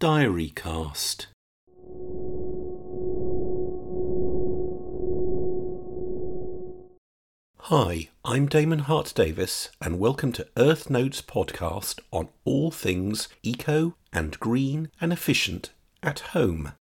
Diary Cast. Hi, I'm Damon Hart Davis, and welcome to Earth Notes podcast on all things eco and green and efficient at home.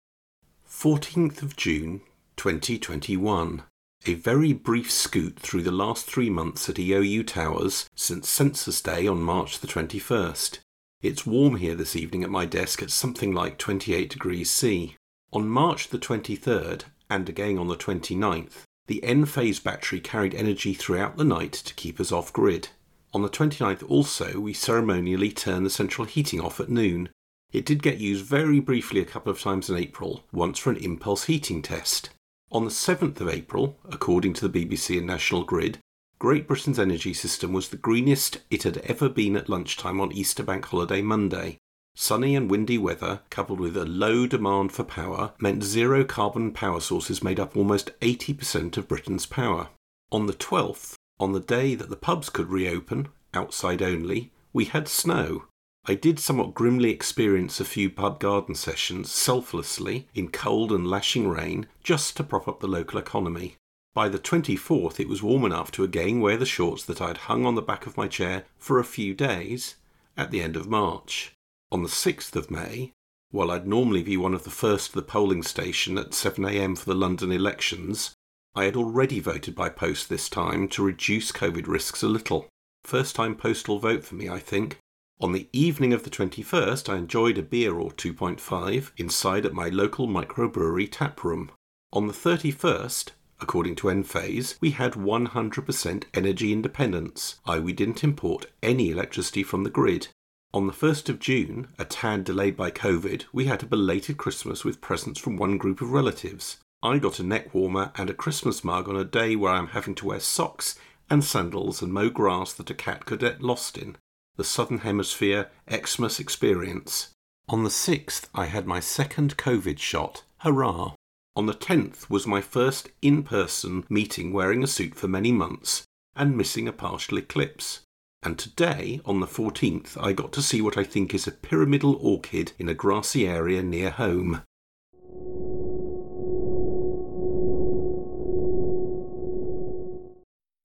14th of June 2021. A very brief scoot through the last three months at EOU Towers since Census Day on March the 21st. It's warm here this evening at my desk at something like 28 degrees C. On March the 23rd, and again on the 29th, the Enphase battery carried energy throughout the night to keep us off grid. On the 29th also, we ceremonially turned the central heating off at noon. It did get used very briefly a couple of times in April, once for an impulse heating test. On the 7th of April, according to the BBC and National Grid, Great Britain's energy system was the greenest it had ever been at lunchtime on Easter Bank Holiday Monday. Sunny and windy weather, coupled with a low demand for power, meant zero carbon power sources made up almost 80% of Britain's power. On the 12th, on the day that the pubs could reopen, outside only, we had snow. I did somewhat grimly experience a few pub garden sessions selflessly in cold and lashing rain just to prop up the local economy. By the 24th, it was warm enough to again wear the shorts that I had hung on the back of my chair for a few days at the end of March. On the 6th of May, while I'd normally be one of the first to the polling station at 7am for the London elections, I had already voted by post this time to reduce Covid risks a little. First time postal vote for me, I think. On the evening of the 21st, I enjoyed a beer or 2.5 inside at my local microbrewery tap room. On the 31st, According to Enphase, we had 100% energy independence, i.e., we didn't import any electricity from the grid. On the 1st of June, a tad delayed by COVID, we had a belated Christmas with presents from one group of relatives. I got a neck warmer and a Christmas mug on a day where I'm having to wear socks and sandals and mow grass that a cat could get lost in. The Southern Hemisphere Xmas experience. On the 6th, I had my second COVID shot. Hurrah! On the 10th was my first in person meeting wearing a suit for many months and missing a partial eclipse. And today, on the 14th, I got to see what I think is a pyramidal orchid in a grassy area near home.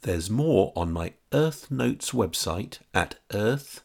There's more on my Earth Notes website at earth.org.uk.